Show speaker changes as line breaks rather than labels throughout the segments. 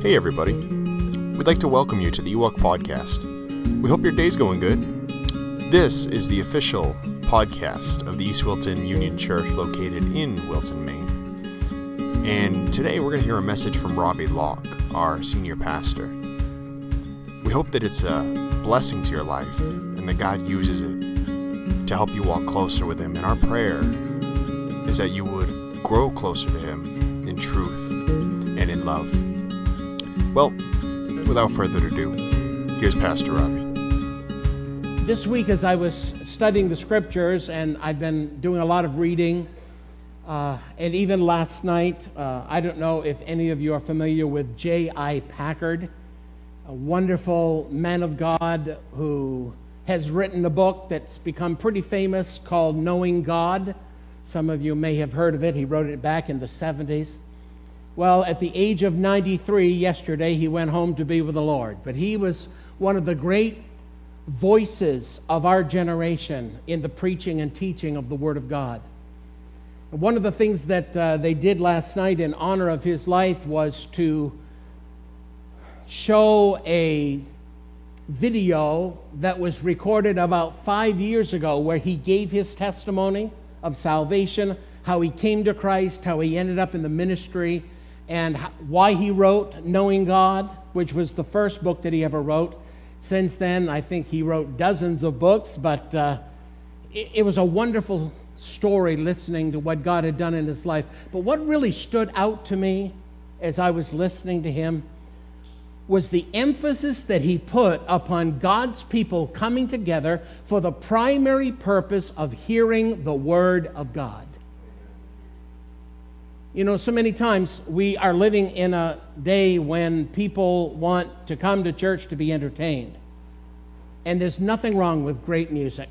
Hey, everybody. We'd like to welcome you to the Ewok Podcast. We hope your day's going good. This is the official podcast of the East Wilton Union Church located in Wilton, Maine. And today we're going to hear a message from Robbie Locke, our senior pastor. We hope that it's a blessing to your life and that God uses it to help you walk closer with Him. And our prayer is that you would grow closer to Him in truth and in love. Well, without further ado, here's Pastor Robbie.
This week, as I was studying the scriptures, and I've been doing a lot of reading, uh, and even last night, uh, I don't know if any of you are familiar with J.I. Packer, a wonderful man of God who has written a book that's become pretty famous called Knowing God. Some of you may have heard of it. He wrote it back in the 70s. Well, at the age of 93, yesterday, he went home to be with the Lord. But he was one of the great voices of our generation in the preaching and teaching of the Word of God. One of the things that uh, they did last night in honor of his life was to show a video that was recorded about five years ago where he gave his testimony of salvation, how he came to Christ, how he ended up in the ministry and why he wrote Knowing God, which was the first book that he ever wrote. Since then, I think he wrote dozens of books, but uh, it, it was a wonderful story listening to what God had done in his life. But what really stood out to me as I was listening to him was the emphasis that he put upon God's people coming together for the primary purpose of hearing the Word of God. You know, so many times we are living in a day when people want to come to church to be entertained. And there's nothing wrong with great music.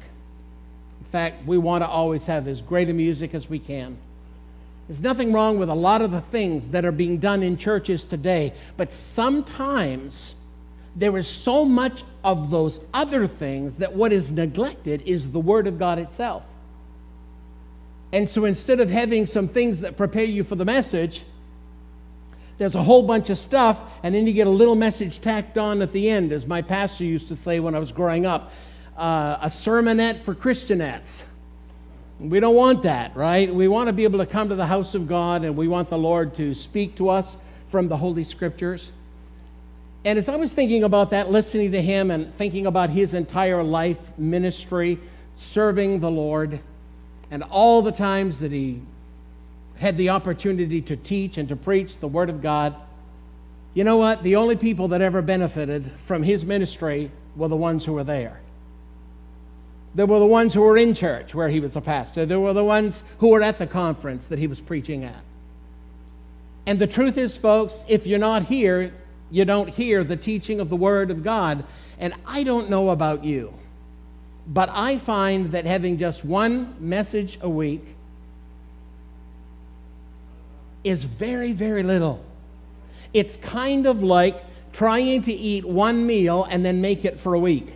In fact, we want to always have as great a music as we can. There's nothing wrong with a lot of the things that are being done in churches today, but sometimes there is so much of those other things that what is neglected is the Word of God itself. And so instead of having some things that prepare you for the message, there's a whole bunch of stuff, and then you get a little message tacked on at the end, as my pastor used to say when I was growing up uh, a sermonette for Christianettes. We don't want that, right? We want to be able to come to the house of God, and we want the Lord to speak to us from the Holy Scriptures. And as I was thinking about that, listening to him and thinking about his entire life ministry, serving the Lord, and all the times that he had the opportunity to teach and to preach the Word of God, you know what? The only people that ever benefited from his ministry were the ones who were there. There were the ones who were in church where he was a pastor. There were the ones who were at the conference that he was preaching at. And the truth is, folks, if you're not here, you don't hear the teaching of the Word of God. And I don't know about you. But I find that having just one message a week is very, very little. It's kind of like trying to eat one meal and then make it for a week.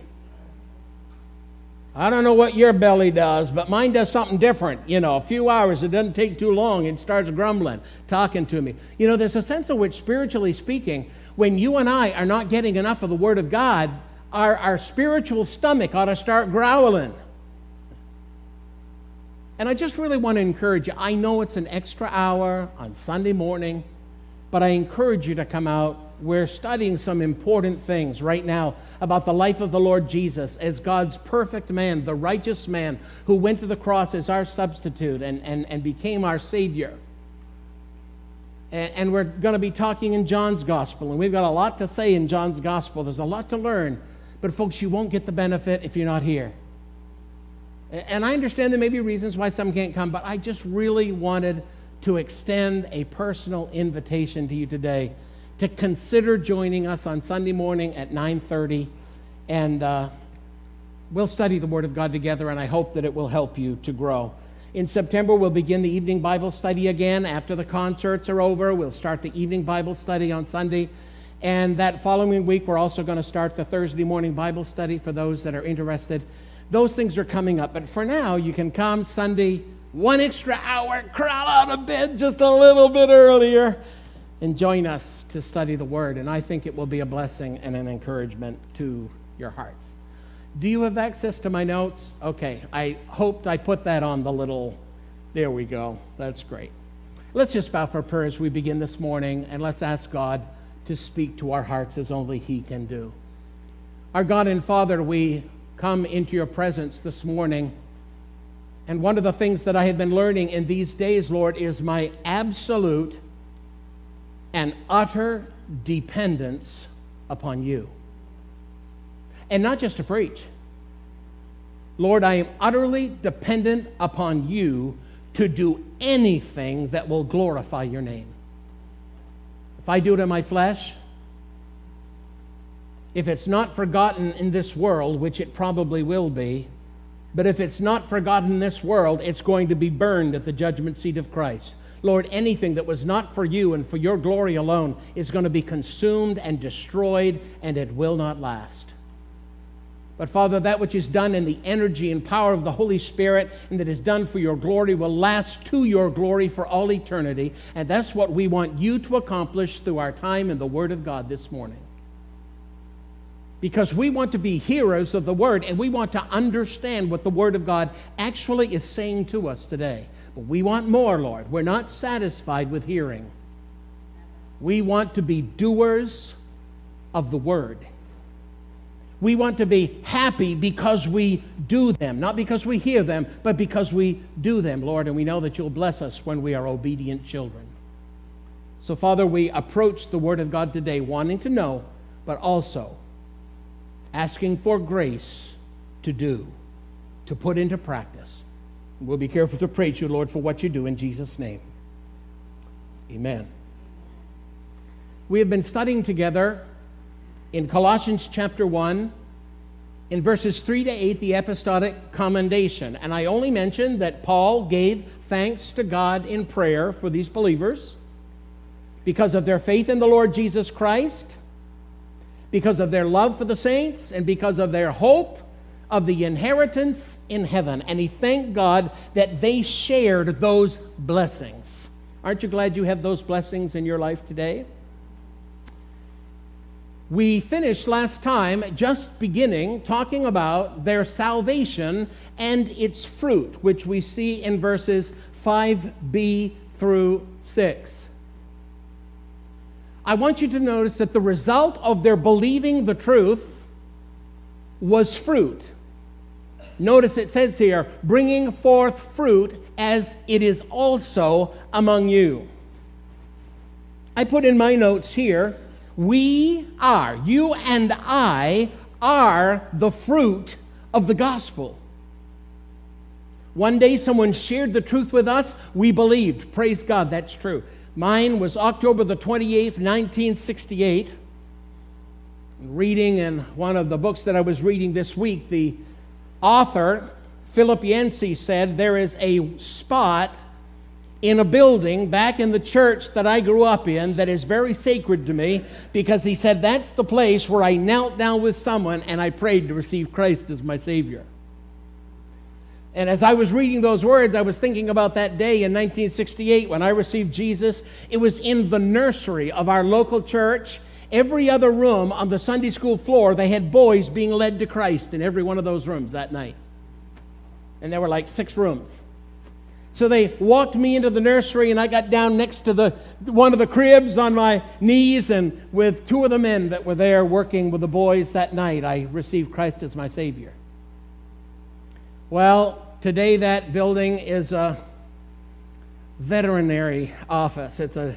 I don't know what your belly does, but mine does something different. You know, a few hours, it doesn't take too long, it starts grumbling, talking to me. You know, there's a sense in which, spiritually speaking, when you and I are not getting enough of the Word of God, our, our spiritual stomach ought to start growling. And I just really want to encourage you. I know it's an extra hour on Sunday morning, but I encourage you to come out. We're studying some important things right now about the life of the Lord Jesus as God's perfect man, the righteous man who went to the cross as our substitute and, and, and became our Savior. And, and we're going to be talking in John's Gospel, and we've got a lot to say in John's Gospel. There's a lot to learn. But, folks, you won't get the benefit if you're not here. And I understand there may be reasons why some can't come, but I just really wanted to extend a personal invitation to you today to consider joining us on Sunday morning at 9:30, and uh, we'll study the Word of God together. And I hope that it will help you to grow. In September, we'll begin the evening Bible study again. After the concerts are over, we'll start the evening Bible study on Sunday. And that following week, we're also going to start the Thursday morning Bible study for those that are interested. Those things are coming up. But for now, you can come Sunday, one extra hour, crawl out of bed just a little bit earlier, and join us to study the Word. And I think it will be a blessing and an encouragement to your hearts. Do you have access to my notes? Okay, I hoped I put that on the little. There we go. That's great. Let's just bow for prayer as we begin this morning, and let's ask God to speak to our hearts as only He can do. Our God and Father, we come into your presence this morning. And one of the things that I have been learning in these days, Lord, is my absolute and utter dependence upon you. And not just to preach. Lord, I am utterly dependent upon you to do anything that will glorify your name. If I do it in my flesh, if it's not forgotten in this world, which it probably will be, but if it's not forgotten in this world, it's going to be burned at the judgment seat of Christ. Lord, anything that was not for you and for your glory alone is going to be consumed and destroyed, and it will not last. But Father, that which is done in the energy and power of the Holy Spirit and that is done for your glory will last to your glory for all eternity. And that's what we want you to accomplish through our time in the Word of God this morning. Because we want to be heroes of the Word and we want to understand what the Word of God actually is saying to us today. But we want more, Lord. We're not satisfied with hearing. We want to be doers of the Word. We want to be happy because we do them, not because we hear them, but because we do them, Lord. And we know that you'll bless us when we are obedient children. So, Father, we approach the Word of God today wanting to know, but also asking for grace to do, to put into practice. We'll be careful to praise you, Lord, for what you do in Jesus' name. Amen. We have been studying together in Colossians chapter 1, in verses 3 to 8, the apostolic commendation. And I only mentioned that Paul gave thanks to God in prayer for these believers because of their faith in the Lord Jesus Christ, because of their love for the saints, and because of their hope of the inheritance in heaven. And he thanked God that they shared those blessings. Aren't you glad you have those blessings in your life today? We finished last time just beginning talking about their salvation and its fruit, which we see in verses 5b through 6. I want you to notice that the result of their believing the truth was fruit. Notice it says here, bringing forth fruit as it is also among you. I put in my notes here we are, you and I are the fruit of the gospel. One day someone shared the truth with us, we believed. Praise God, that's true. Mine was October the 28th, 1968. Reading in one of the books that I was reading this week, the author, Philip Yancey, said there is a spot in a building back in the church that I grew up in that is very sacred to me because he said that's the place where I knelt down with someone and I prayed to receive Christ as my Savior. And as I was reading those words, I was thinking about that day in 1968 when I received Jesus. It was in the nursery of our local church. Every other room on the Sunday school floor, they had boys being led to Christ in every one of those rooms that night. And there were like six rooms. So they walked me into the nursery, and I got down next to the, one of the cribs on my knees, and with two of the men that were there working with the boys that night, I received Christ as my Savior. Well, today that building is a veterinary office, it's a,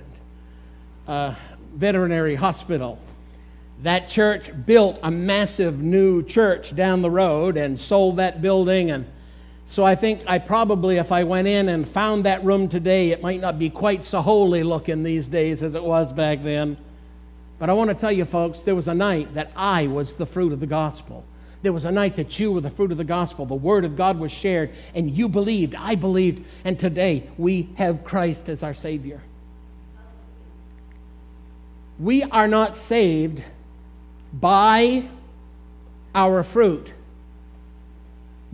a veterinary hospital. That church built a massive new church down the road and sold that building and so I think I probably, if I went in and found that room today, it might not be quite so holy looking these days as it was back then. But I want to tell you, folks, there was a night that I was the fruit of the gospel. There was a night that you were the fruit of the gospel. The word of God was shared, and you believed, I believed, and today we have Christ as our Savior. We are not saved by our fruit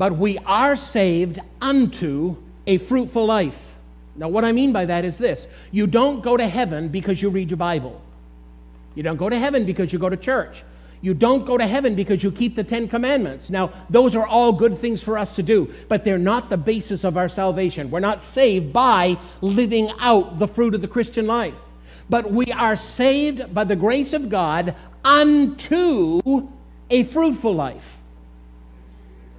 but we are saved unto a fruitful life. Now, what I mean by that is this you don't go to heaven because you read your Bible, you don't go to heaven because you go to church. You don't go to heaven because you keep the Ten Commandments. Now, those are all good things for us to do, but they're not the basis of our salvation. We're not saved by living out the fruit of the Christian life, but we are saved by the grace of God unto a fruitful life.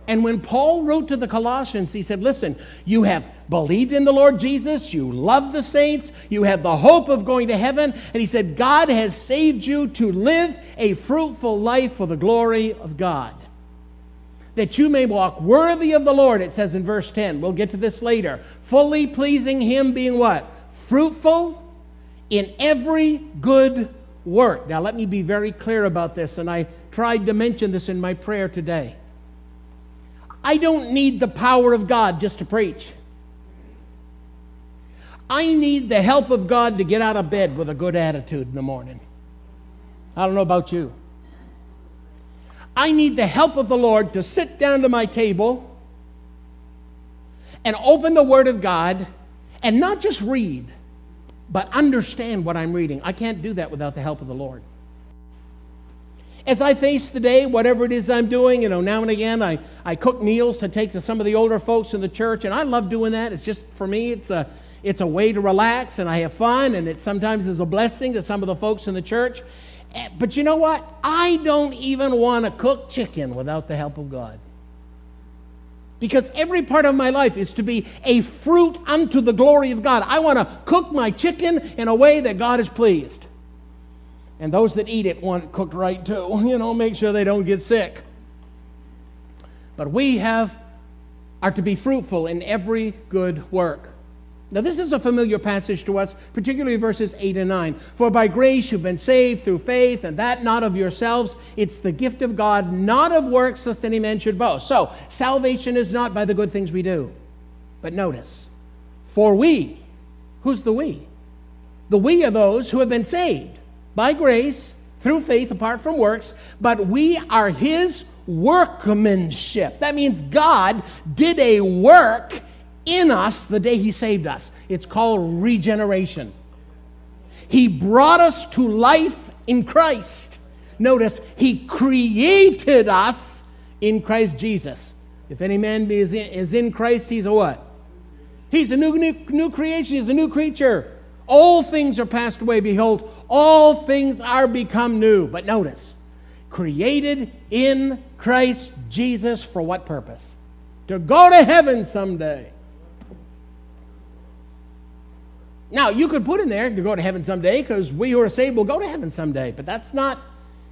And when Paul wrote to the Colossians, he said, Listen, you have believed in the Lord Jesus, you love the saints, you have the hope of going to heaven. And he said, God has saved you to live a fruitful life for the glory of God. That you may walk worthy of the Lord, it says in verse 10. We'll get to this later. Fully pleasing Him, being what? Fruitful in every good work. Now, let me be very clear about this, and I tried to mention this in my prayer today. I don't need the power of God just to preach. I need the help of God to get out of bed with a good attitude in the morning. I don't know about you. I need the help of the Lord to sit down to my table and open the Word of God and not just read, but understand what I'm reading. I can't do that without the help of the Lord as I face the day, whatever it is I'm doing, you know, now and again I, I cook meals to take to some of the older folks in the church, and I love doing that. It's just, for me, it's a, it's a way to relax, and I have fun, and it sometimes is a blessing to some of the folks in the church. Eh, but you know what? I don't even want to cook chicken without the help of God. Because every part of my life is to be a fruit unto the glory of God. I want to cook my chicken in a way that God is pleased. And those that eat it want it cooked right too. You know, make sure they don't get sick. But we have are to be fruitful in every good work. Now, this is a familiar passage to us, particularly verses 8 and 9. For by grace you've been saved through faith, and that not of yourselves. It's the gift of God, not of works, lest any man should boast. So, salvation is not by the good things we do. But notice, for we, who's the we? The we are those who have been saved by grace through faith apart from works, but we are his workmanship. That means God did a work in us the day he saved us. It's called regeneration. He brought us to life in Christ. Notice, he created us in Christ Jesus. If any man is in, is in Christ, he's a what? He's a new, new, new creation, he's a new creature. All things are passed away. Behold, all things are become new. But notice, created in Christ Jesus for what purpose? To go to heaven someday. Now, you could put in there to go to heaven someday because we who are saved will go to heaven someday, but that's not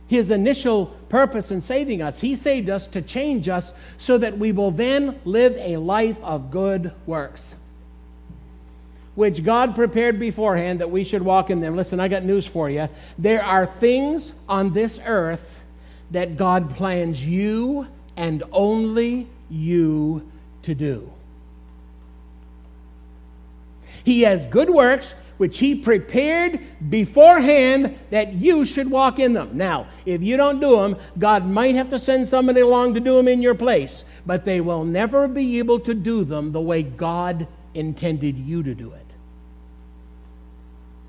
his initial purpose in saving us. He saved us to change us so that we will then live a life of good works which God prepared beforehand that we should walk in them. Listen, I got news for you. There are things on this earth that God plans you and only you to do. He has good works which He prepared beforehand that you should walk in them. Now, if you don't do them, God might have to send somebody along to do them in your place, but they will never be able to do them the way God intended you to do it.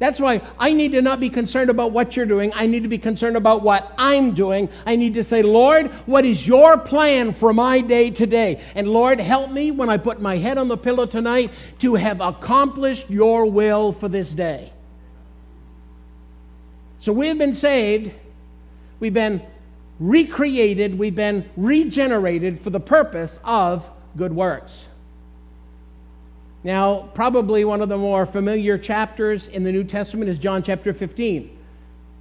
That's why I need to not be concerned about what you're doing. I need to be concerned about what I'm doing. I need to say, Lord, what is your plan for my day today? And Lord, help me when I put my head on the pillow tonight to have accomplished your will for this day. So we've been saved, we've been recreated, we've been regenerated for the purpose of good works. Now, probably one of the more familiar chapters in the New Testament is John chapter 15,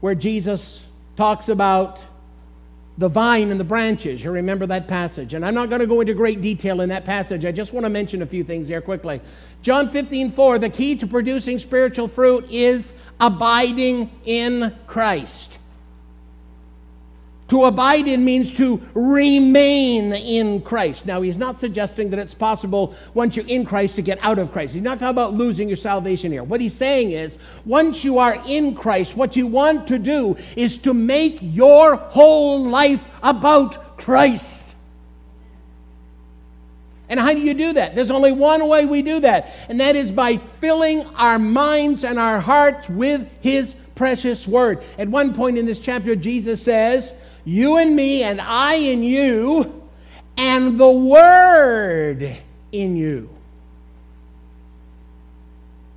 where Jesus talks about the vine and the branches. You remember that passage. And I'm not going to go into great detail in that passage. I just want to mention a few things there quickly. John 15, 4, the key to producing spiritual fruit is abiding in Christ. To abide in means to remain in Christ. Now, he's not suggesting that it's possible once you're in Christ to get out of Christ. He's not talking about losing your salvation here. What he's saying is, once you are in Christ, what you want to do is to make your whole life about Christ. And how do you do that? There's only one way we do that, and that is by filling our minds and our hearts with His precious Word. At one point in this chapter, Jesus says, You and me, and I in you, and the Word in you.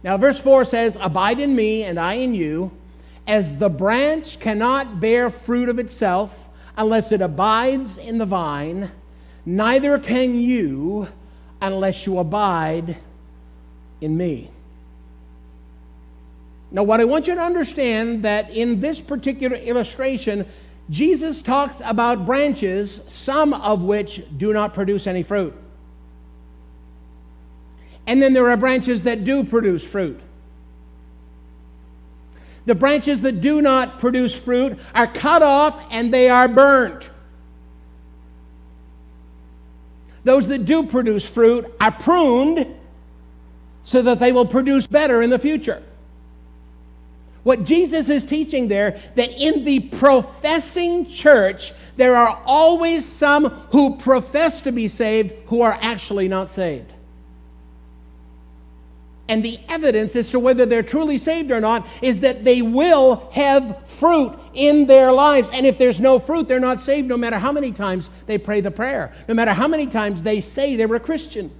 Now, verse 4 says, Abide in me, and I in you, as the branch cannot bear fruit of itself unless it abides in the vine neither can you unless you abide in me. Now, what I want you to understand that in this particular illustration, Jesus talks about branches, some of which do not produce any fruit. And then there are branches that do produce fruit. The branches that do not produce fruit are cut off and they are burnt. Those that do produce fruit are pruned so that they will produce better in the future. What Jesus is teaching there, that in the professing church, there are always some who profess to be saved who are actually not saved and the evidence as to whether they're truly saved or not is that they will have fruit in their lives. And if there's no fruit, they're not saved no matter how many times they pray the prayer, no matter how many times they say they're a Christian.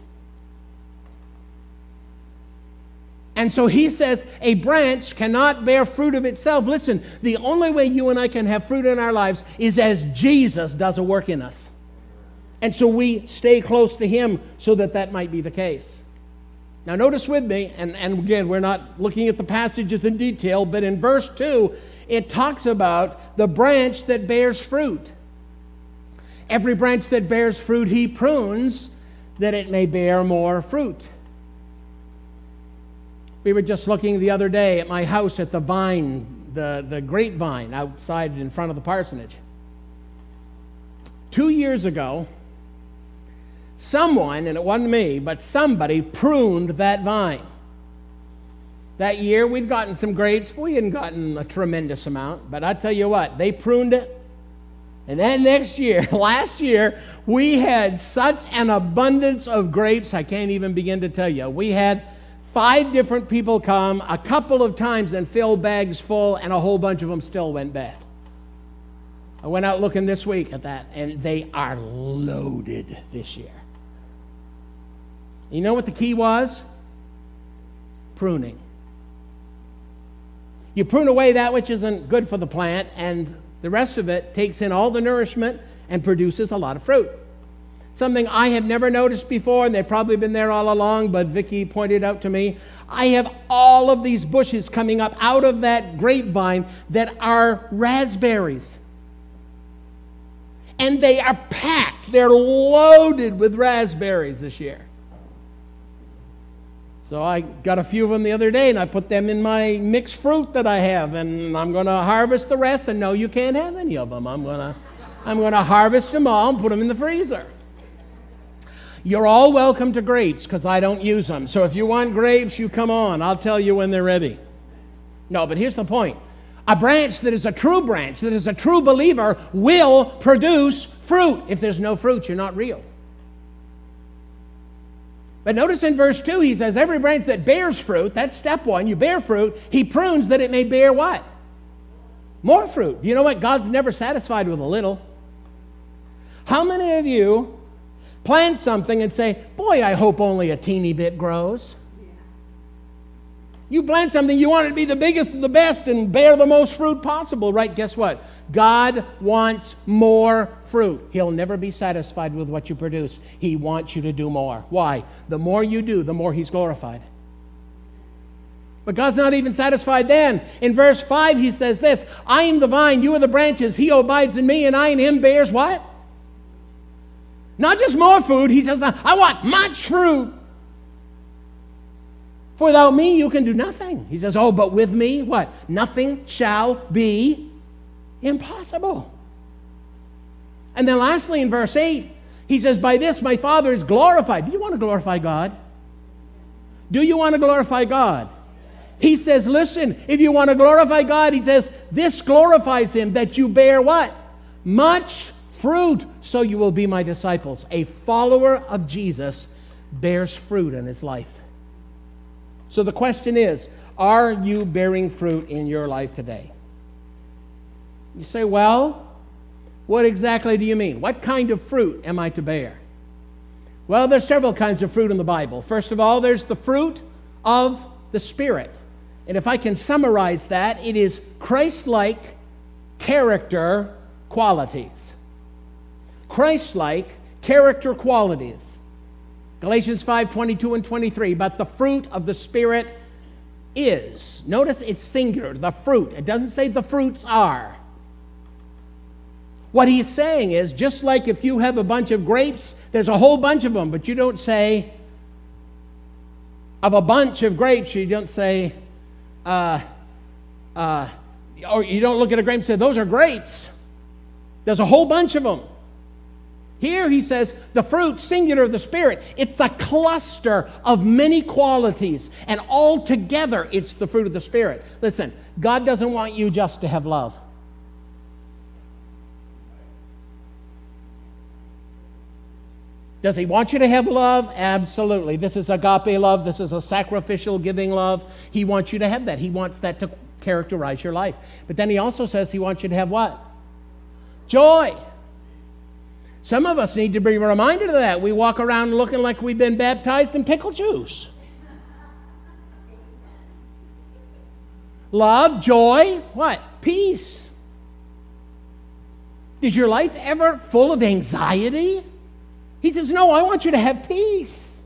And so he says a branch cannot bear fruit of itself. Listen, the only way you and I can have fruit in our lives is as Jesus does a work in us. And so we stay close to him so that that might be the case. Now, notice with me, and, and again, we're not looking at the passages in detail, but in verse 2, it talks about the branch that bears fruit. Every branch that bears fruit, he prunes that it may bear more fruit. We were just looking the other day at my house at the vine, the, the grapevine outside in front of the parsonage. Two years ago, someone, and it wasn't me, but somebody pruned that vine. That year we'd gotten some grapes. We hadn't gotten a tremendous amount, but I tell you what, they pruned it. And then next year, last year, we had such an abundance of grapes, I can't even begin to tell you. We had five different people come a couple of times and fill bags full, and a whole bunch of them still went bad. I went out looking this week at that, and they are loaded this year. You know what the key was? Pruning. You prune away that which isn't good for the plant, and the rest of it takes in all the nourishment and produces a lot of fruit. Something I have never noticed before, and they've probably been there all along, but Vicki pointed out to me. I have all of these bushes coming up out of that grapevine that are raspberries. And they are packed, they're loaded with raspberries this year. So I got a few of them the other day and I put them in my mixed fruit that I have and I'm going to harvest the rest and no you can't have any of them. I'm going to I'm going to harvest them all and put them in the freezer. You're all welcome to grapes because I don't use them. So if you want grapes, you come on. I'll tell you when they're ready. No, but here's the point. A branch that is a true branch, that is a true believer, will produce fruit. If there's no fruit, you're not real. But notice in verse 2, he says, Every branch that bears fruit, that's step one, you bear fruit, he prunes that it may bear what? More fruit. You know what? God's never satisfied with a little. How many of you plant something and say, Boy, I hope only a teeny bit grows? You plant something, you want it to be the biggest and the best and bear the most fruit possible, right? Guess what? God wants more fruit. He'll never be satisfied with what you produce. He wants you to do more. Why? The more you do, the more He's glorified. But God's not even satisfied then. In verse 5, He says this I am the vine, you are the branches. He abides in me, and I in Him bears what? Not just more food. He says, I want much fruit. For without me, you can do nothing. He says, Oh, but with me, what? Nothing shall be impossible. And then lastly, in verse 8, he says, By this my Father is glorified. Do you want to glorify God? Do you want to glorify God? He says, Listen, if you want to glorify God, he says, This glorifies him that you bear what? Much fruit, so you will be my disciples. A follower of Jesus bears fruit in his life. So the question is are you bearing fruit in your life today? You say, well, what exactly do you mean? What kind of fruit am I to bear? Well, there's several kinds of fruit in the Bible. First of all, there's the fruit of the Spirit. And if I can summarize that, it is Christ like character qualities. Christ like character qualities. Galatians 5 22 and 23. But the fruit of the Spirit is. Notice it's singular, the fruit. It doesn't say the fruits are. What he's saying is just like if you have a bunch of grapes, there's a whole bunch of them, but you don't say, of a bunch of grapes, you don't say, uh, uh, or you don't look at a grape and say, those are grapes. There's a whole bunch of them. Here he says, the fruit, singular of the Spirit, it's a cluster of many qualities, and all together it's the fruit of the Spirit. Listen, God doesn't want you just to have love. Does he want you to have love? Absolutely. This is agape love. This is a sacrificial giving love. He wants you to have that. He wants that to characterize your life. But then he also says he wants you to have what? Joy. Some of us need to be reminded of that. We walk around looking like we've been baptized in pickle juice. Love, joy, what? Peace. Is your life ever full of anxiety? He says, No, I want you to have peace.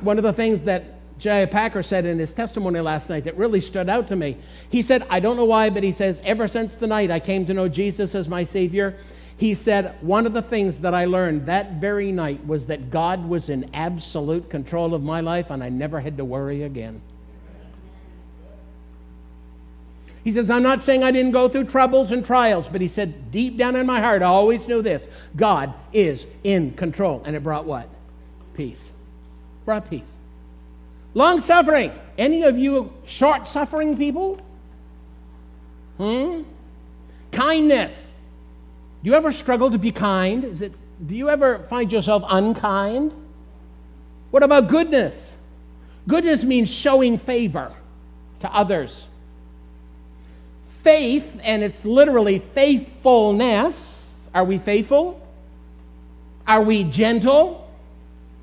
One of the things that J.I. Packer said in his testimony last night that really stood out to me. He said, I don't know why, but he says, ever since the night I came to know Jesus as my Savior, he said, one of the things that I learned that very night was that God was in absolute control of my life and I never had to worry again. He says, I'm not saying I didn't go through troubles and trials, but he said, deep down in my heart, I always knew this God is in control. And it brought what? Peace. Brought peace. Long suffering. Any of you short suffering people? Hmm? Kindness. Do you ever struggle to be kind? Is it, do you ever find yourself unkind? What about goodness? Goodness means showing favor to others faith, and it's literally faithfulness. Are we faithful? Are we gentle?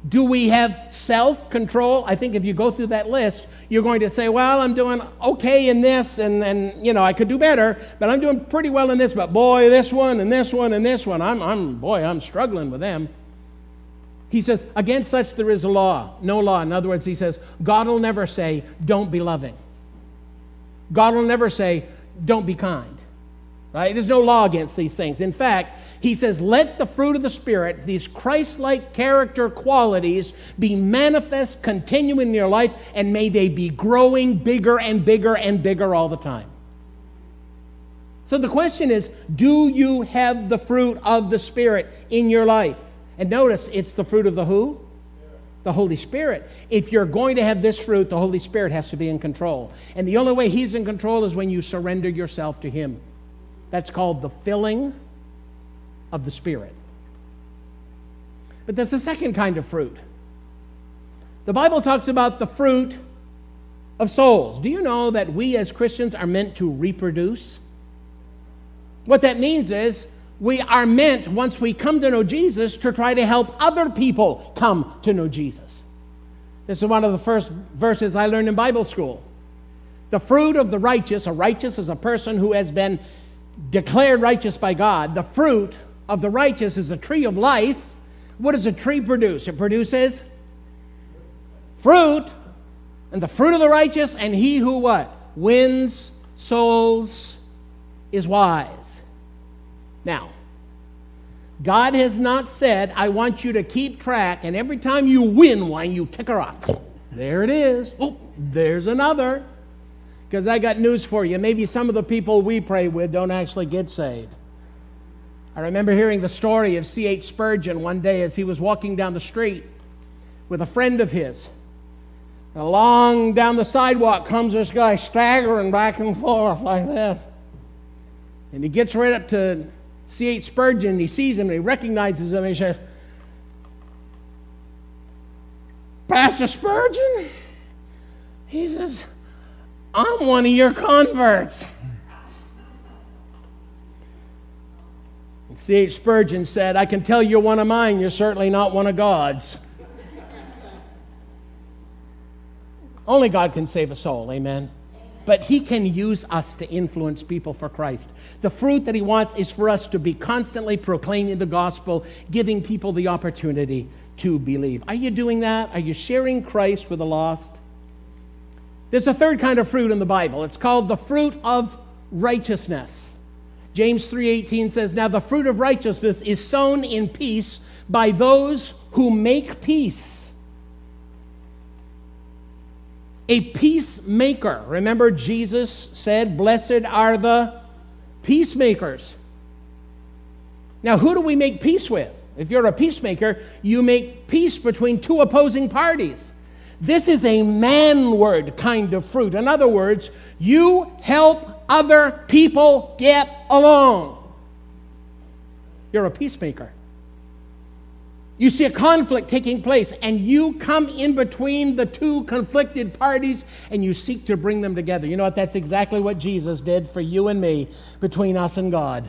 Do we have self control? I think if you go through that list, you're going to say, Well, I'm doing okay in this, and, and you know, I could do better, but I'm doing pretty well in this, but boy, this one and this one and this one, I'm, I'm boy, I'm struggling with them. He says, Against such there is a law, no law. In other words, he says, God will never say, Don't be loving. God will never say, don't be kind. Right? There's no law against these things. In fact, he says, let the fruit of the Spirit, these Christ like character qualities, be manifest, continuing in your life, and may they be growing bigger and bigger and bigger all the time. So the question is do you have the fruit of the Spirit in your life? And notice it's the fruit of the who? the Holy Spirit. If you're going to have this fruit, the Holy Spirit has to be in control. And the only way He's in control is when you surrender yourself to Him. That's called the filling of the Spirit. But there's a second kind of fruit. The Bible talks about the fruit of souls. Do you know that we as Christians are meant to reproduce? What that means is we are meant, once we come to know Jesus, to try to help other people come to know Jesus. This is one of the first verses I learned in Bible school. The fruit of the righteous, a righteous is a person who has been declared righteous by God. The fruit of the righteous is a tree of life. What does a tree produce? It produces fruit, and the fruit of the righteous, and he who what? Wins souls is wise. Now, God has not said, I want you to keep track, and every time you win one, you tick her off. There it is. Oh, there's another. Because I got news for you. Maybe some of the people we pray with don't actually get saved. I remember hearing the story of C.H. Spurgeon one day as he was walking down the street with a friend of his. Along down the sidewalk comes this guy staggering back and forth like that. And he gets right up to C.H. Spurgeon, and he sees him and he recognizes him and he says, Pastor Spurgeon? He says, I'm one of your converts. C.H. Spurgeon said, I can tell you're one of mine, you're certainly not one of God's. Only God can save a soul, amen? But He can use us to influence people for Christ. The fruit that He wants is for us to be constantly proclaiming the gospel, giving people the opportunity to believe. Are you doing that? Are you sharing Christ with the lost? There's a third kind of fruit in the Bible. It's called the fruit of righteousness. James 3:18 says, "Now the fruit of righteousness is sown in peace by those who make peace." A peacemaker. Remember Jesus said, "Blessed are the peacemakers." Now, who do we make peace with? If you're a peacemaker, you make peace between two opposing parties. This is a manward kind of fruit. In other words, you help other people get along. You're a peacemaker. You see a conflict taking place, and you come in between the two conflicted parties and you seek to bring them together. You know what? That's exactly what Jesus did for you and me between us and God.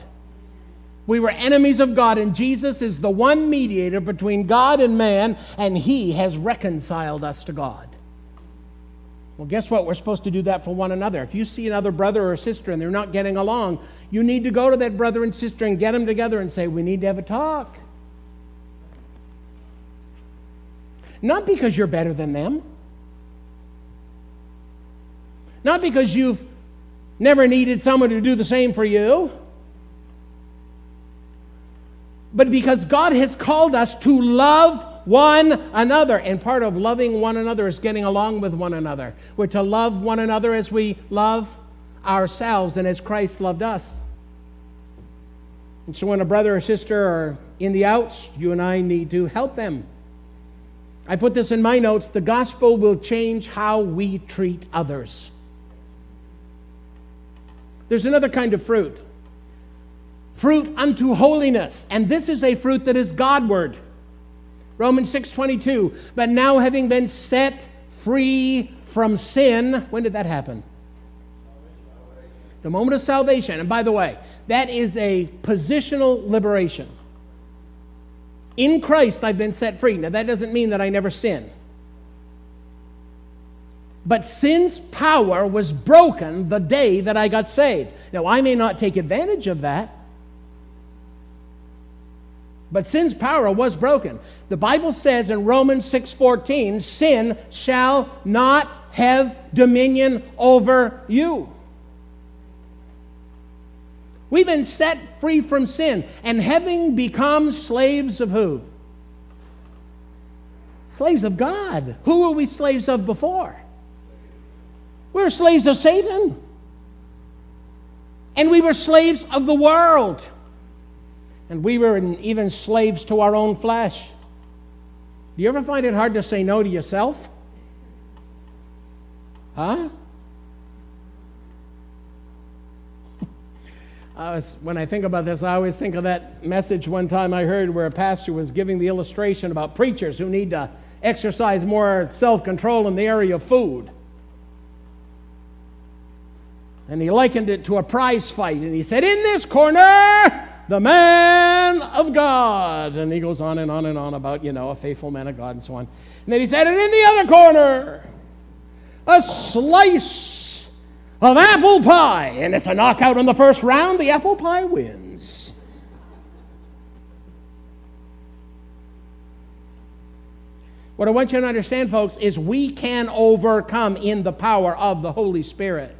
We were enemies of God, and Jesus is the one mediator between God and man, and He has reconciled us to God. Well, guess what? We're supposed to do that for one another. If you see another brother or sister and they're not getting along, you need to go to that brother and sister and get them together and say, We need to have a talk. Not because you're better than them, not because you've never needed someone to do the same for you but because God has called us to love one another. And part of loving one another is getting along with one another. We're to love one another as we love ourselves and as Christ loved us. And so when a brother or sister are in the outs, you and I need to help them. I put this in my notes the gospel will change how we treat others. There's another kind of fruit fruit unto holiness. And this is a fruit that is Godward. Romans 6:22. But now having been set free from sin, when did that happen? The moment of salvation. And by the way, that is a positional liberation. In Christ, I've been set free. Now, that doesn't mean that I never sin. But sin's power was broken the day that I got saved. Now, I may not take advantage of that, but sin's power was broken. The Bible says in Romans 6:14, sin shall not have dominion over you. We've been set free from sin and having become slaves of who? Slaves of God. Who were we slaves of before? We were slaves of Satan. And we were slaves of the world. And we were even slaves to our own flesh. Do you ever find it hard to say no to yourself? Huh? I was, when I think about this, I always think of that message one time I heard where a pastor was giving the illustration about preachers who need to exercise more self control in the area of food. And he likened it to a prize fight. And he said, In this corner, the man of God. And he goes on and on and on about, you know, a faithful man of God and so on. And then he said, and in the other corner, a slice of apple pie. And it's a knockout in the first round. The apple pie wins. What I want you to understand, folks, is we can overcome in the power of the Holy Spirit.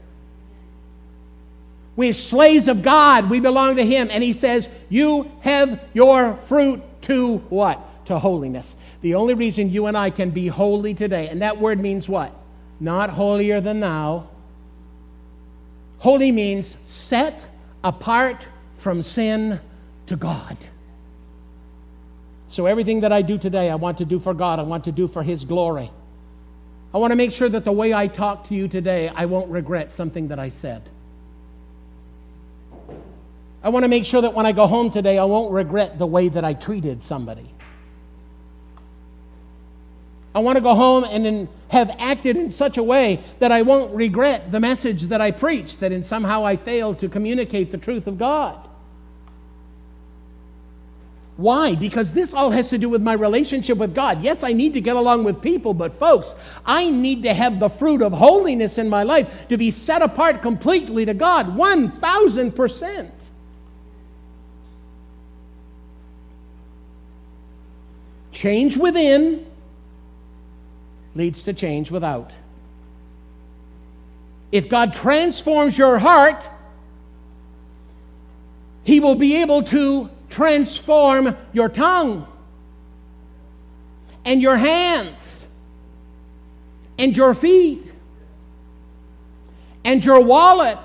We're slaves of God. We belong to Him. And He says, You have your fruit to what? To holiness. The only reason you and I can be holy today, and that word means what? Not holier than thou. Holy means set apart from sin to God. So everything that I do today, I want to do for God. I want to do for His glory. I want to make sure that the way I talk to you today, I won't regret something that I said. I want to make sure that when I go home today, I won't regret the way that I treated somebody. I want to go home and have acted in such a way that I won't regret the message that I preached, that in somehow I failed to communicate the truth of God. Why? Because this all has to do with my relationship with God. Yes, I need to get along with people, but folks, I need to have the fruit of holiness in my life to be set apart completely to God, 1,000%. Change within leads to change without. If God transforms your heart, He will be able to transform your tongue and your hands and your feet and your wallet.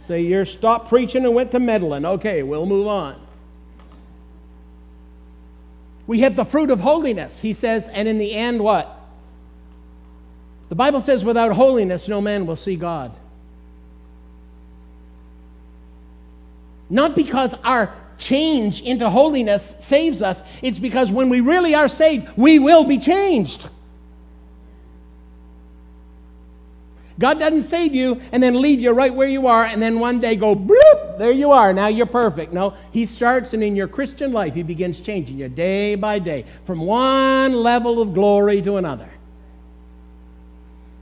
Say, you're stopped preaching and went to meddling. Okay, we'll move on. We have the fruit of holiness, he says, and in the end, what? The Bible says, without holiness, no man will see God. Not because our change into holiness saves us, it's because when we really are saved, we will be changed. God doesn't save you and then leave you right where you are and then one day go bloop, there you are, now you're perfect. No, He starts and in your Christian life, He begins changing you day by day from one level of glory to another.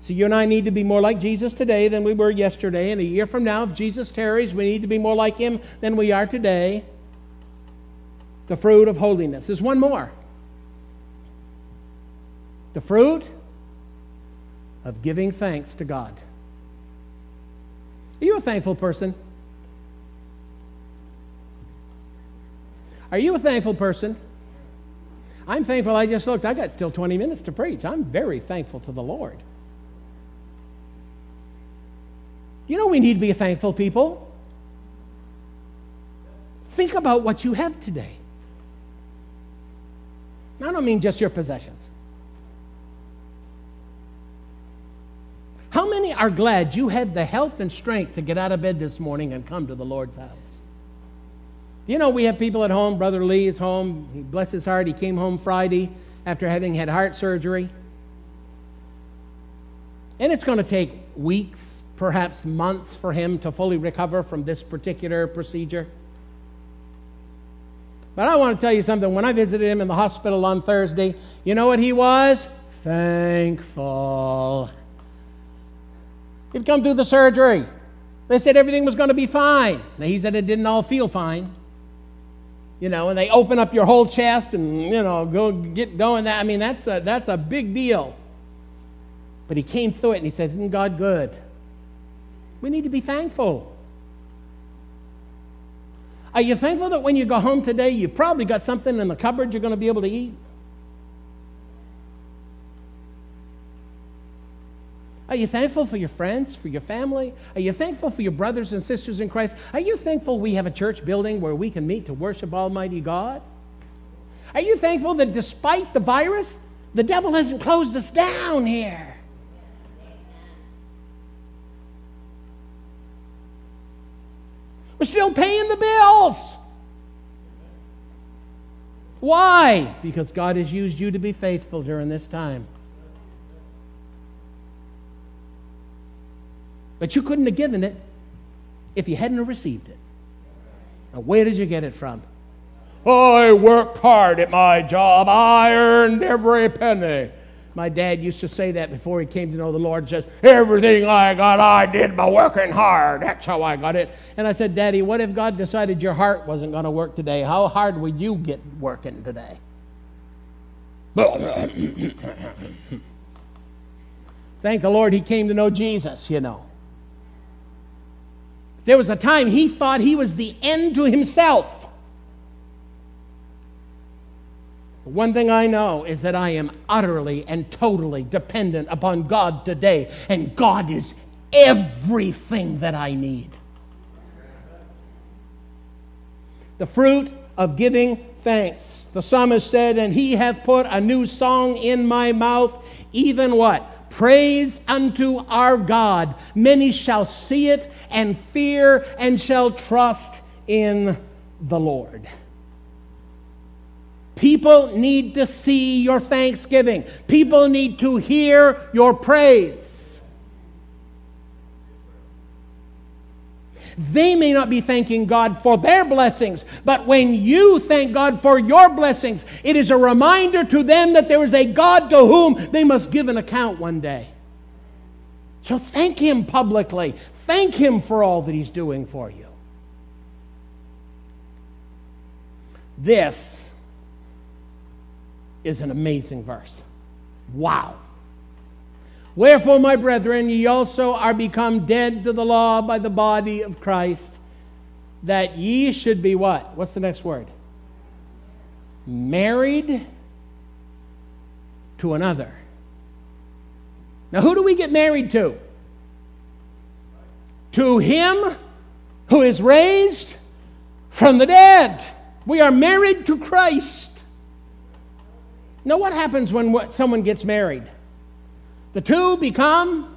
So you and I need to be more like Jesus today than we were yesterday. And a year from now, if Jesus tarries, we need to be more like Him than we are today. The fruit of holiness. There's one more. The fruit of giving thanks to God. Are you a thankful person? Are you a thankful person? I'm thankful. I just looked. I got still 20 minutes to preach. I'm very thankful to the Lord. You know, we need to be thankful people. Think about what you have today. I don't mean just your possessions. How many are glad you had the health and strength to get out of bed this morning and come to the Lord's house? You know, we have people at home. Brother Lee is home. He, bless his heart, he came home Friday after having had heart surgery. And it's going to take weeks, perhaps months, for him to fully recover from this particular procedure. But I want to tell you something. When I visited him in the hospital on Thursday, you know what he was? Thankful. He'd come do the surgery. They said everything was going to be fine. Now, he said it didn't all feel fine. You know, and they open up your whole chest and, you know, go get going. That I mean, that's a, that's a big deal. But he came through it and he says, Isn't God good? We need to be thankful. Are you thankful that when you go home today, you probably got something in the cupboard you're going to be able to eat? Are you thankful for your friends, for your family? Are you thankful for your brothers and sisters in Christ? Are you thankful we have a church building where we can meet to worship Almighty God? Are you thankful that despite the virus, the devil hasn't closed us down here? We're still paying the bills. Why? Because God has used you to be faithful during this time. But you couldn't have given it if you hadn't received it. Now, where did you get it from? I worked hard at my job. I earned every penny. My dad used to say that before he came to know the Lord. Says, Everything I got, I did by working hard. That's how I got it. And I said, Daddy, what if God decided your heart wasn't going to work today? How hard would you get working today? Thank the Lord he came to know Jesus, you know. There was a time he thought he was the end to himself. One thing I know is that I am utterly and totally dependent upon God today, and God is everything that I need. The fruit of giving thanks. The psalmist said, And he hath put a new song in my mouth, even what? Praise unto our God. Many shall see it and fear and shall trust in the Lord. People need to see your thanksgiving. People need to hear your praise. They may not be thanking God for their blessings, but when you thank God for your blessings, it is a reminder to them that there is a God to whom they must give an account one day. So thank Him publicly. Thank Him for all that He's doing for you. This is an amazing verse. Wow. Wherefore, my brethren, ye also are become dead to the law by the body of Christ, that ye should be what? What's the next word? Married to another. Now, who do we get married to? To him who is raised from the dead. We are married to Christ. Now, what happens when someone gets married? The two become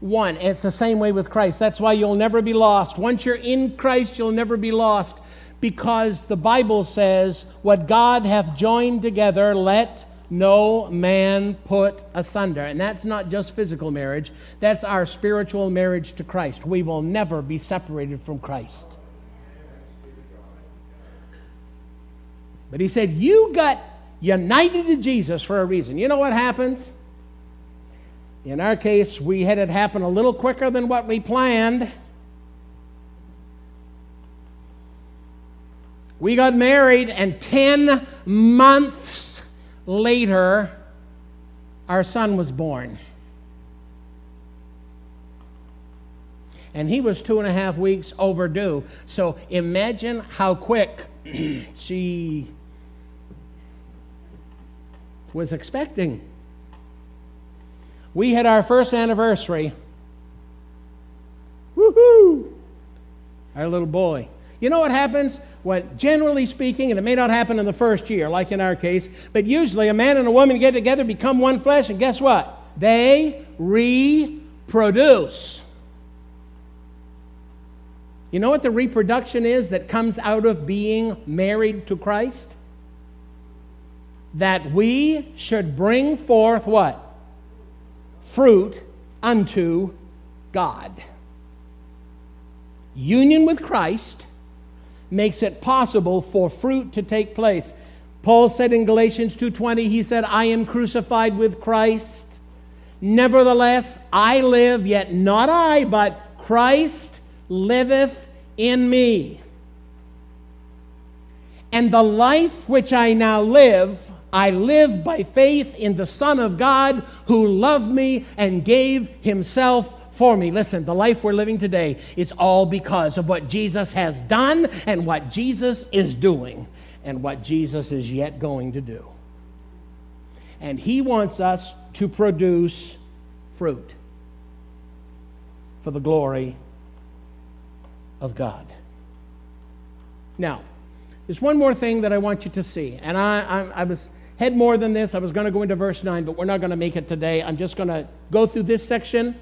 one. It's the same way with Christ. That's why you'll never be lost. Once you're in Christ, you'll never be lost because the Bible says, What God hath joined together, let no man put asunder. And that's not just physical marriage, that's our spiritual marriage to Christ. We will never be separated from Christ. But he said, You got united to Jesus for a reason. You know what happens? In our case, we had it happen a little quicker than what we planned. We got married, and 10 months later, our son was born. And he was two and a half weeks overdue. So imagine how quick she was expecting. We had our first anniversary. Woohoo! Our little boy. You know what happens? When, generally speaking, and it may not happen in the first year, like in our case, but usually a man and a woman get together, become one flesh, and guess what? They reproduce. You know what the reproduction is that comes out of being married to Christ? that we should bring forth what? Fruit unto God. Union with Christ makes it possible for fruit to take place. Paul said in Galatians 2:20 he said I am crucified with Christ nevertheless I live yet not I but Christ liveth in me and the life which I now live I live by faith in the Son of God who loved me and gave himself for me. Listen, the life we're living today is all because of what Jesus has done and what Jesus is doing and what Jesus is yet going to do. And he wants us to produce fruit for the glory of God. Now, there's one more thing that I want you to see. And I, I, I was had more than this. I was going to go into verse 9, but we're not going to make it today. I'm just going to go through this section.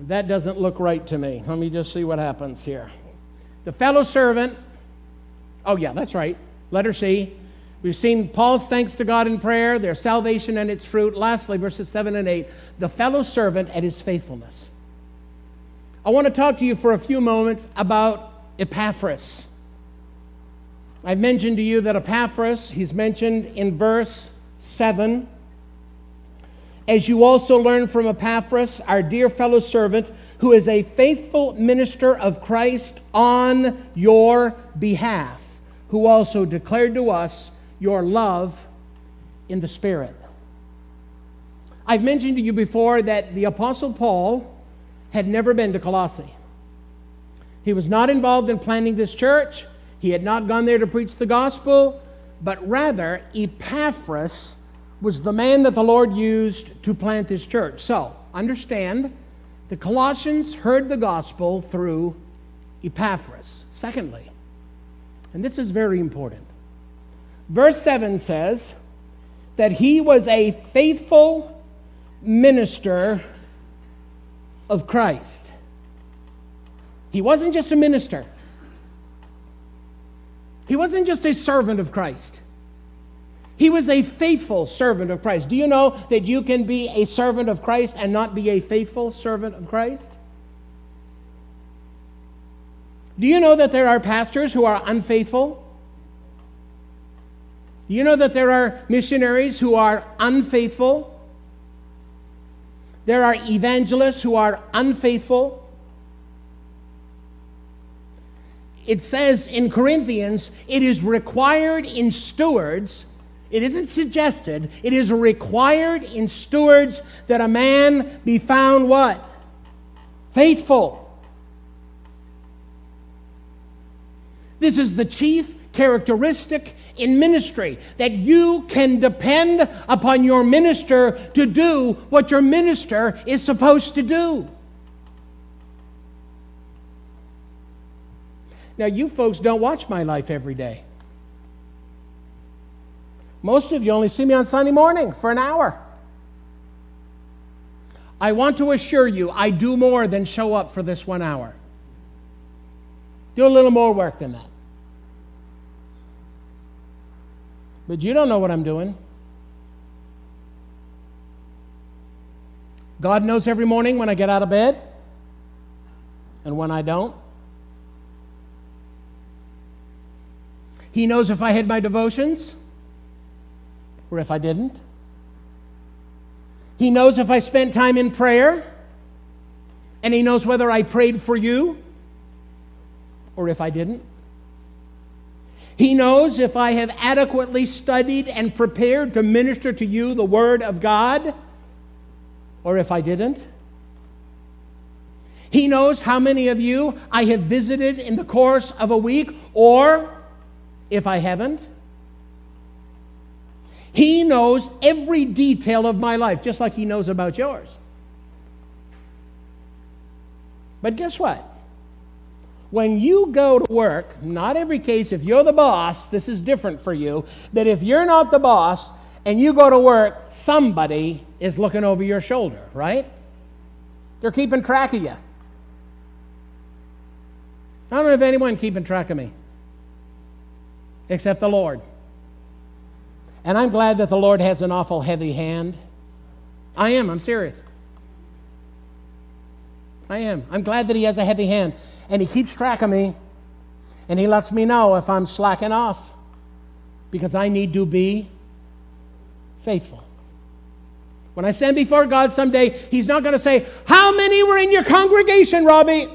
That doesn't look right to me. Let me just see what happens here. The fellow servant, oh, yeah, that's right. Letter C. We've seen Paul's thanks to God in prayer, their salvation and its fruit. Lastly, verses 7 and 8, the fellow servant and his faithfulness. I want to talk to you for a few moments about Epaphras. I've mentioned to you that Epaphras, he's mentioned in verse 7. As you also learn from Epaphras, our dear fellow servant, who is a faithful minister of Christ on your behalf, who also declared to us your love in the Spirit. I've mentioned to you before that the Apostle Paul had never been to Colossae. He was not involved in planning this church. He had not gone there to preach the gospel, but rather Epaphras was the man that the Lord used to plant this church. So, understand, the Colossians heard the gospel through Epaphras. Secondly, and this is very important, verse 7 says that he was a faithful minister of Christ. He wasn't just a minister, he wasn't just a servant of Christ. He was a faithful servant of Christ. Do you know that you can be a servant of Christ and not be a faithful servant of Christ? Do you know that there are pastors who are unfaithful? Do you know that there are missionaries who are unfaithful? There are evangelists who are unfaithful. It says in Corinthians, it is required in stewards, it isn't suggested, it is required in stewards that a man be found what? Faithful. This is the chief characteristic in ministry that you can depend upon your minister to do what your minister is supposed to do. Now, you folks don't watch my life every day. Most of you only see me on Sunday morning for an hour. I want to assure you, I do more than show up for this one hour. Do a little more work than that. But you don't know what I'm doing. God knows every morning when I get out of bed and when I don't. He knows if I had my devotions or if I didn't. He knows if I spent time in prayer, and He knows whether I prayed for you or if I didn't. He knows if I have adequately studied and prepared to minister to you the Word of God, or if I didn't. He knows how many of you I have visited in the course of a week, or if I haven't. He knows every detail of my life, just like He knows about yours. But guess what? when you go to work, not every case, if you're the boss, this is different for you, but if you're not the boss and you go to work, somebody is looking over your shoulder, right? They're keeping track of you. I don't know if anyone keeping track of me except the Lord. And I'm glad that the Lord has an awful heavy hand. I am, I'm serious. I am. I'm glad that He has a heavy hand and He keeps track of me and He lets me know if I'm slacking off because I need to be faithful. When I stand before God someday, He's not going to say, How many were in your congregation, Robbie?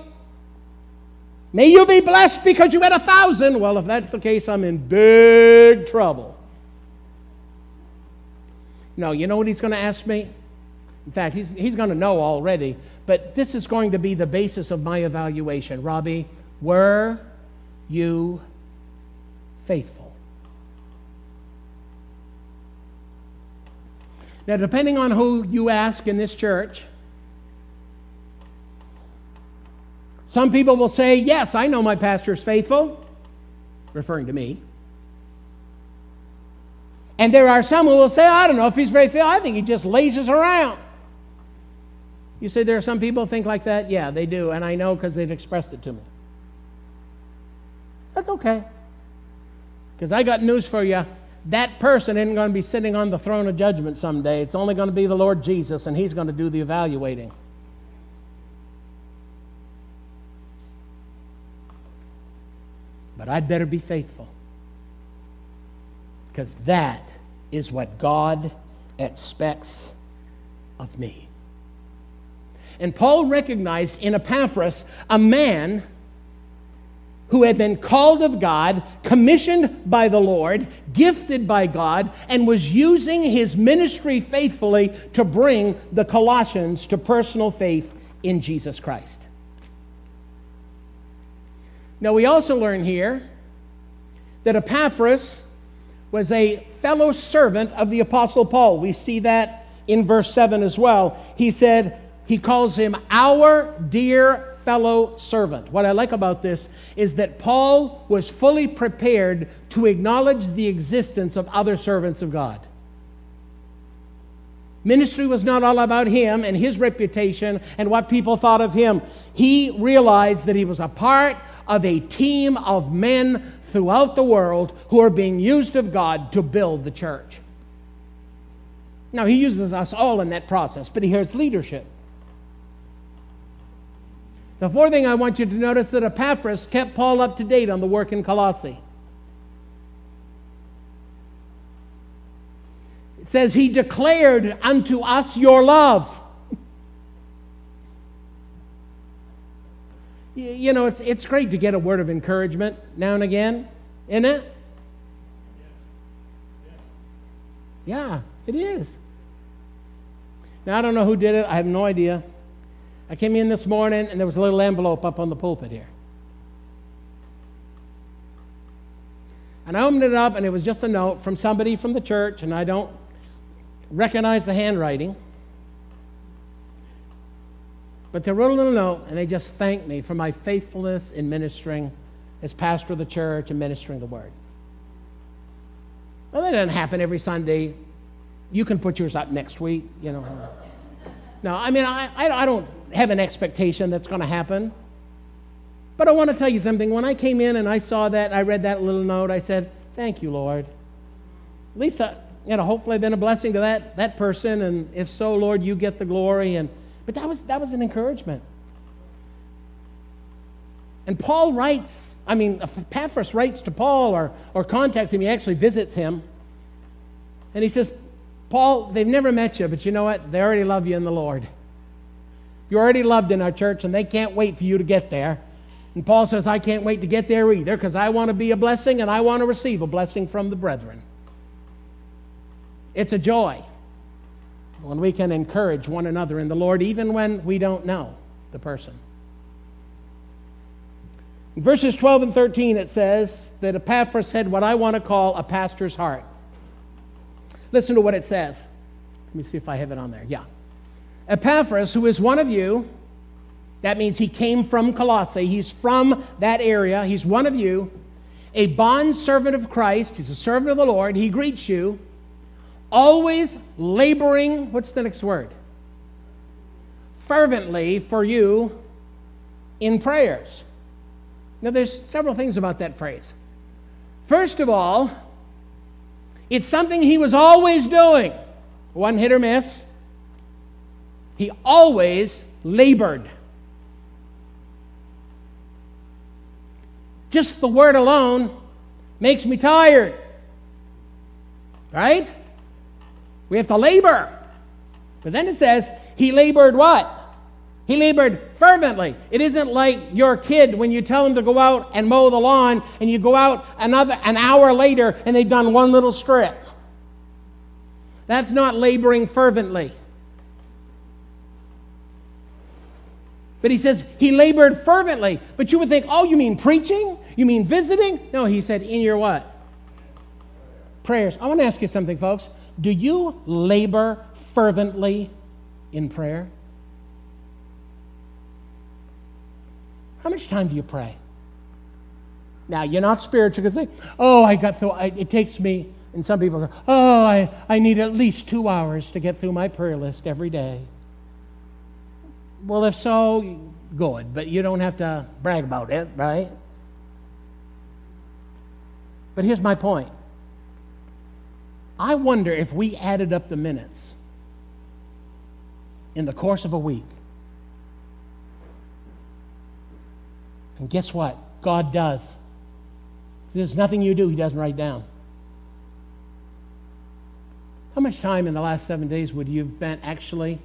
May you be blessed because you had a thousand. Well, if that's the case, I'm in big trouble. No, you know what He's going to ask me? In fact, he's, he's going to know already, but this is going to be the basis of my evaluation. Robbie, were you faithful? Now, depending on who you ask in this church, some people will say, Yes, I know my pastor is faithful, referring to me. And there are some who will say, I don't know if he's very faithful. I think he just lazes around. You say there are some people think like that? Yeah, they do, and I know because they've expressed it to me. That's okay. Because I got news for you. That person isn't going to be sitting on the throne of judgment someday. It's only going to be the Lord Jesus, and He's going to do the evaluating. But I'd better be faithful. Because that is what God expects of me. And Paul recognized in Epaphras a man who had been called of God, commissioned by the Lord, gifted by God, and was using his ministry faithfully to bring the Colossians to personal faith in Jesus Christ. Now, we also learn here that Epaphras was a fellow servant of the Apostle Paul. We see that in verse 7 as well. He said, he calls him our dear fellow servant. What I like about this is that Paul was fully prepared to acknowledge the existence of other servants of God. Ministry was not all about him and his reputation and what people thought of him. He realized that he was a part of a team of men throughout the world who are being used of God to build the church. Now, he uses us all in that process, but he has leadership. The fourth thing I want you to notice that Epaphras kept Paul up to date on the work in Colossae. It says, He declared unto us your love. You know, it's, it's great to get a word of encouragement now and again, isn't it? Yeah, it is. Now, I don't know who did it. I have no idea. I came in this morning and there was a little envelope up on the pulpit here. And I opened it up and it was just a note from somebody from the church, and I don't recognize the handwriting. But they wrote a little note and they just thanked me for my faithfulness in ministering as pastor of the church and ministering the word. Well, that doesn't happen every Sunday. You can put yours up next week, you know. No, I mean, I, I don't have an expectation that's going to happen. But I want to tell you something. When I came in and I saw that, I read that little note, I said, Thank you, Lord. At least, I, you know, hopefully I've been a blessing to that, that person. And if so, Lord, you get the glory. And, but that was, that was an encouragement. And Paul writes, I mean, uh, Epaphras writes to Paul or, or contacts him. He actually visits him. And he says, Paul, they've never met you, but you know what? They already love you in the Lord. You're already loved in our church, and they can't wait for you to get there. And Paul says, I can't wait to get there either because I want to be a blessing and I want to receive a blessing from the brethren. It's a joy when we can encourage one another in the Lord, even when we don't know the person. In verses 12 and 13, it says that Epaphras had what I want to call a pastor's heart. Listen to what it says. Let me see if I have it on there. Yeah. Epaphras, who is one of you, that means he came from Colossae, he's from that area, he's one of you, a bond servant of Christ, he's a servant of the Lord, he greets you, always laboring, what's the next word? Fervently for you in prayers. Now, there's several things about that phrase. First of all, it's something he was always doing. One hit or miss. He always labored. Just the word alone makes me tired. Right? We have to labor. But then it says, he labored what? He labored fervently. It isn't like your kid when you tell them to go out and mow the lawn and you go out another an hour later and they've done one little strip. That's not laboring fervently. But he says he labored fervently. But you would think, oh, you mean preaching? You mean visiting? No, he said, in your what? Prayers. I want to ask you something, folks. Do you labor fervently in prayer? How much time do you pray? Now, you're not spiritual because, oh, I got through, I, it takes me, and some people say, oh, I, I need at least two hours to get through my prayer list every day. Well, if so, good, but you don't have to brag about it, right? But here's my point I wonder if we added up the minutes in the course of a week. And guess what? God does. There's nothing you do He doesn't write down. How much time in the last seven days would you have spent actually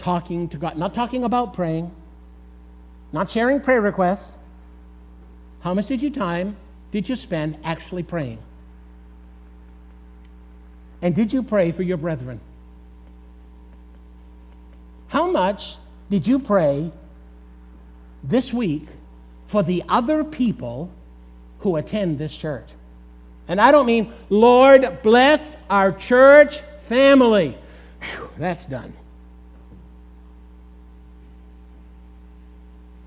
talking to God, not talking about praying, not sharing prayer requests. How much did you time did you spend actually praying? And did you pray for your brethren? How much did you pray this week for the other people who attend this church? And I don't mean, Lord, bless our church family. Whew, that's done.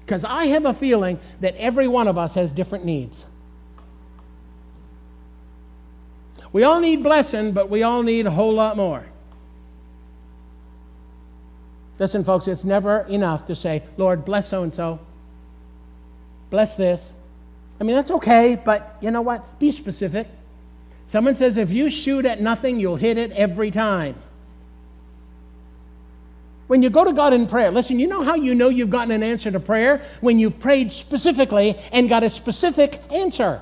Because I have a feeling that every one of us has different needs. We all need blessing, but we all need a whole lot more. Listen, folks, it's never enough to say, Lord, bless so and so. Bless this. I mean, that's okay, but you know what? Be specific. Someone says, if you shoot at nothing, you'll hit it every time. When you go to God in prayer, listen, you know how you know you've gotten an answer to prayer? When you've prayed specifically and got a specific answer.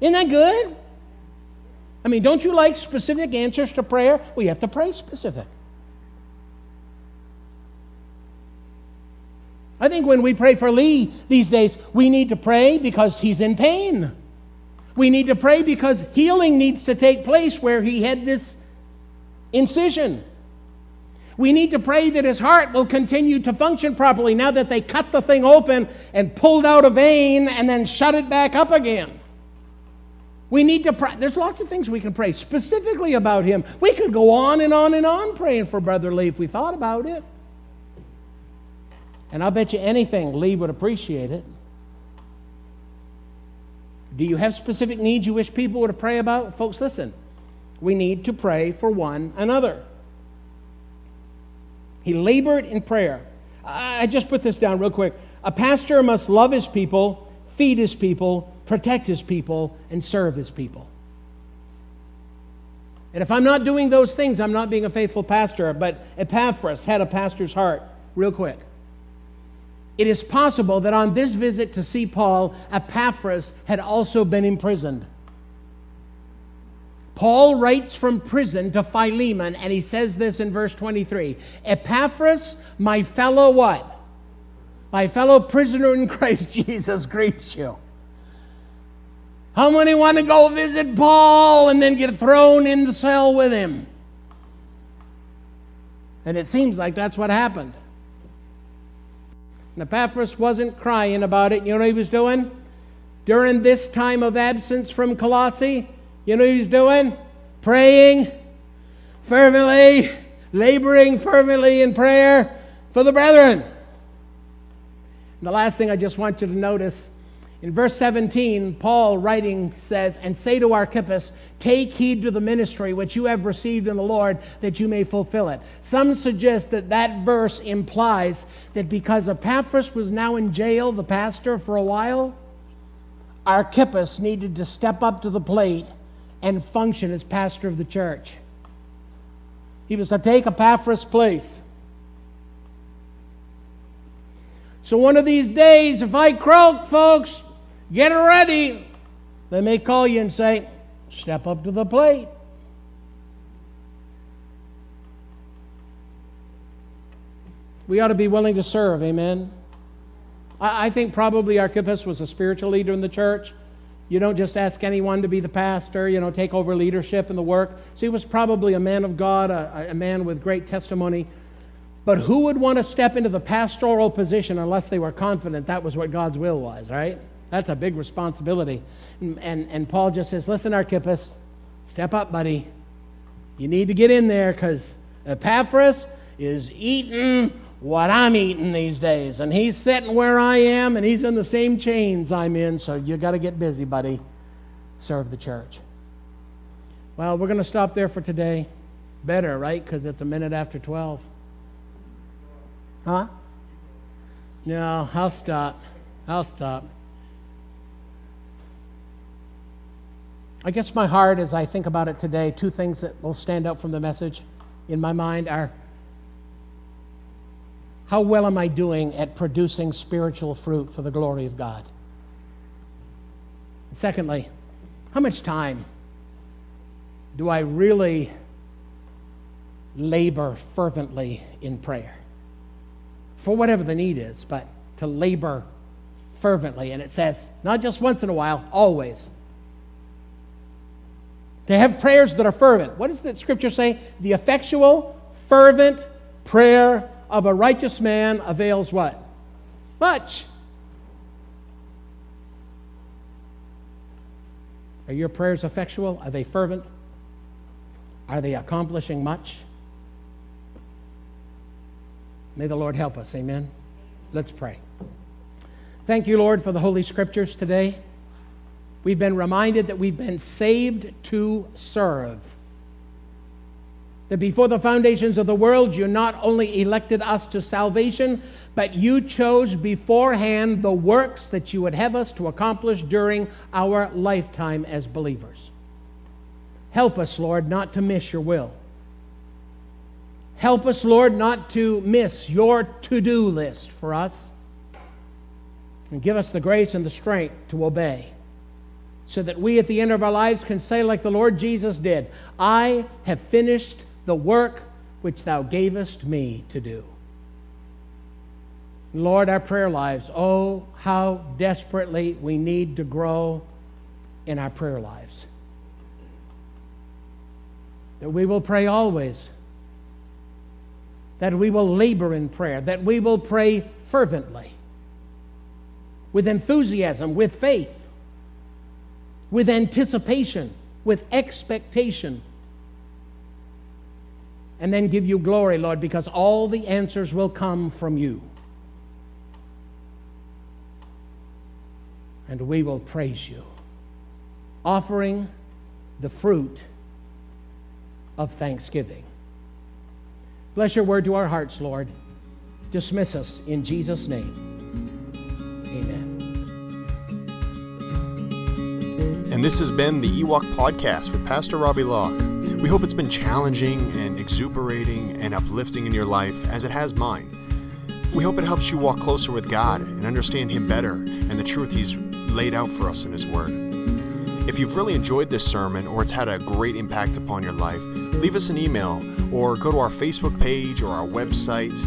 Isn't that good? I mean, don't you like specific answers to prayer? Well, you have to pray specific. I think when we pray for Lee these days, we need to pray because he's in pain. We need to pray because healing needs to take place where he had this incision. We need to pray that his heart will continue to function properly now that they cut the thing open and pulled out a vein and then shut it back up again. We need to pray. There's lots of things we can pray specifically about him. We could go on and on and on praying for Brother Lee if we thought about it. And I'll bet you anything Lee would appreciate it. Do you have specific needs you wish people would pray about? Folks, listen. We need to pray for one another. He labored in prayer. I just put this down real quick. A pastor must love his people, feed his people, protect his people, and serve his people. And if I'm not doing those things, I'm not being a faithful pastor. But Epaphras had a pastor's heart, real quick. It is possible that on this visit to see Paul, Epaphras had also been imprisoned. Paul writes from prison to Philemon, and he says this in verse 23 Epaphras, my fellow what? My fellow prisoner in Christ Jesus greets you. How many want to go visit Paul and then get thrown in the cell with him? And it seems like that's what happened. And Epaphras wasn't crying about it. You know what he was doing? During this time of absence from Colossae, you know what he was doing? Praying fervently, laboring fervently in prayer for the brethren. And the last thing I just want you to notice in verse 17, Paul writing says, And say to Archippus, Take heed to the ministry which you have received in the Lord, that you may fulfill it. Some suggest that that verse implies that because Epaphras was now in jail, the pastor, for a while, Archippus needed to step up to the plate and function as pastor of the church. He was to take Epaphras' place. So one of these days, if I croak, folks, Get ready. They may call you and say, Step up to the plate. We ought to be willing to serve, amen? I, think probably Archippus was a spiritual leader in the church. You don't just ask anyone to be the pastor, you know, take over leadership in the work. So he was probably a man of God, a, a man with great testimony. But who would want to step into the pastoral position unless they were confident that was what God's will was, right? That's a big responsibility. And, and, and Paul just says, Listen, Archippus, step up, buddy. You need to get in there because Epaphras is eating what I'm eating these days. And he's sitting where I am, and he's in the same chains I'm in. So you got to get busy, buddy. Serve the church. Well, we're going to stop there for today. Better, right? Because it's a minute after 12. Huh? No, I'll stop. I'll stop. I guess my heart, as I think about it today, two things that will stand out from the message in my mind are how well am I doing at producing spiritual fruit for the glory of God? Secondly, how much time do I really labor fervently in prayer? For whatever the need is, but to labor fervently. And it says, not just once in a while, always. To have prayers that are fervent. What does the scripture say? The effectual, fervent prayer of a righteous man avails what? Much. Are your prayers effectual? Are they fervent? Are they accomplishing much? May the Lord help us. Amen. Let's pray. Thank you, Lord, for the Holy Scriptures today. We've been reminded that we've been saved to serve. that before the foundations of the world, you not only elected us to salvation, but you chose beforehand the works that you would have us to accomplish during our lifetime as believers. Help us, Lord, not to miss your will. Help us, Lord, not to miss your to do list for us. And give us the grace and the strength to obey so that we at the end of our lives can say, like the Lord Jesus did, I have finished the work which thou gavest me to do. Lord, our prayer lives, oh, how desperately we need to grow in our prayer lives. That we will pray always, that we will labor in prayer, that we will pray fervently, with enthusiasm, with faith, with anticipation, with expectation and then give you glory, Lord, because all the answers will come from you. And we will praise you, offering the fruit of thanksgiving. Bless your word to our hearts, Lord. Dismiss us in Jesus' name. Amen.
And this has been the Ewok Podcast with Pastor Robbie Locke. We hope it's been challenging and exuberating and uplifting in your life as it has mine. We hope it helps you walk closer with God and understand Him better and the truth He's laid out for us in His Word. If you've really enjoyed this sermon or it's had a great impact upon your life, leave us an email or go to our Facebook page or our website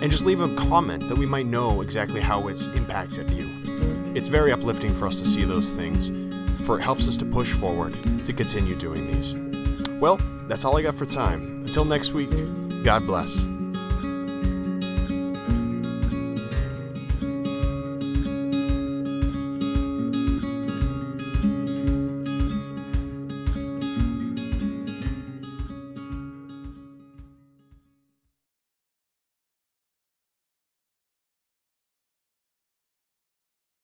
and just leave a comment that we might know exactly how it's impacted you. It's very uplifting for us to see those things, for it helps us to push forward to continue doing these. Well, that's all I got for time. Until next week, God bless.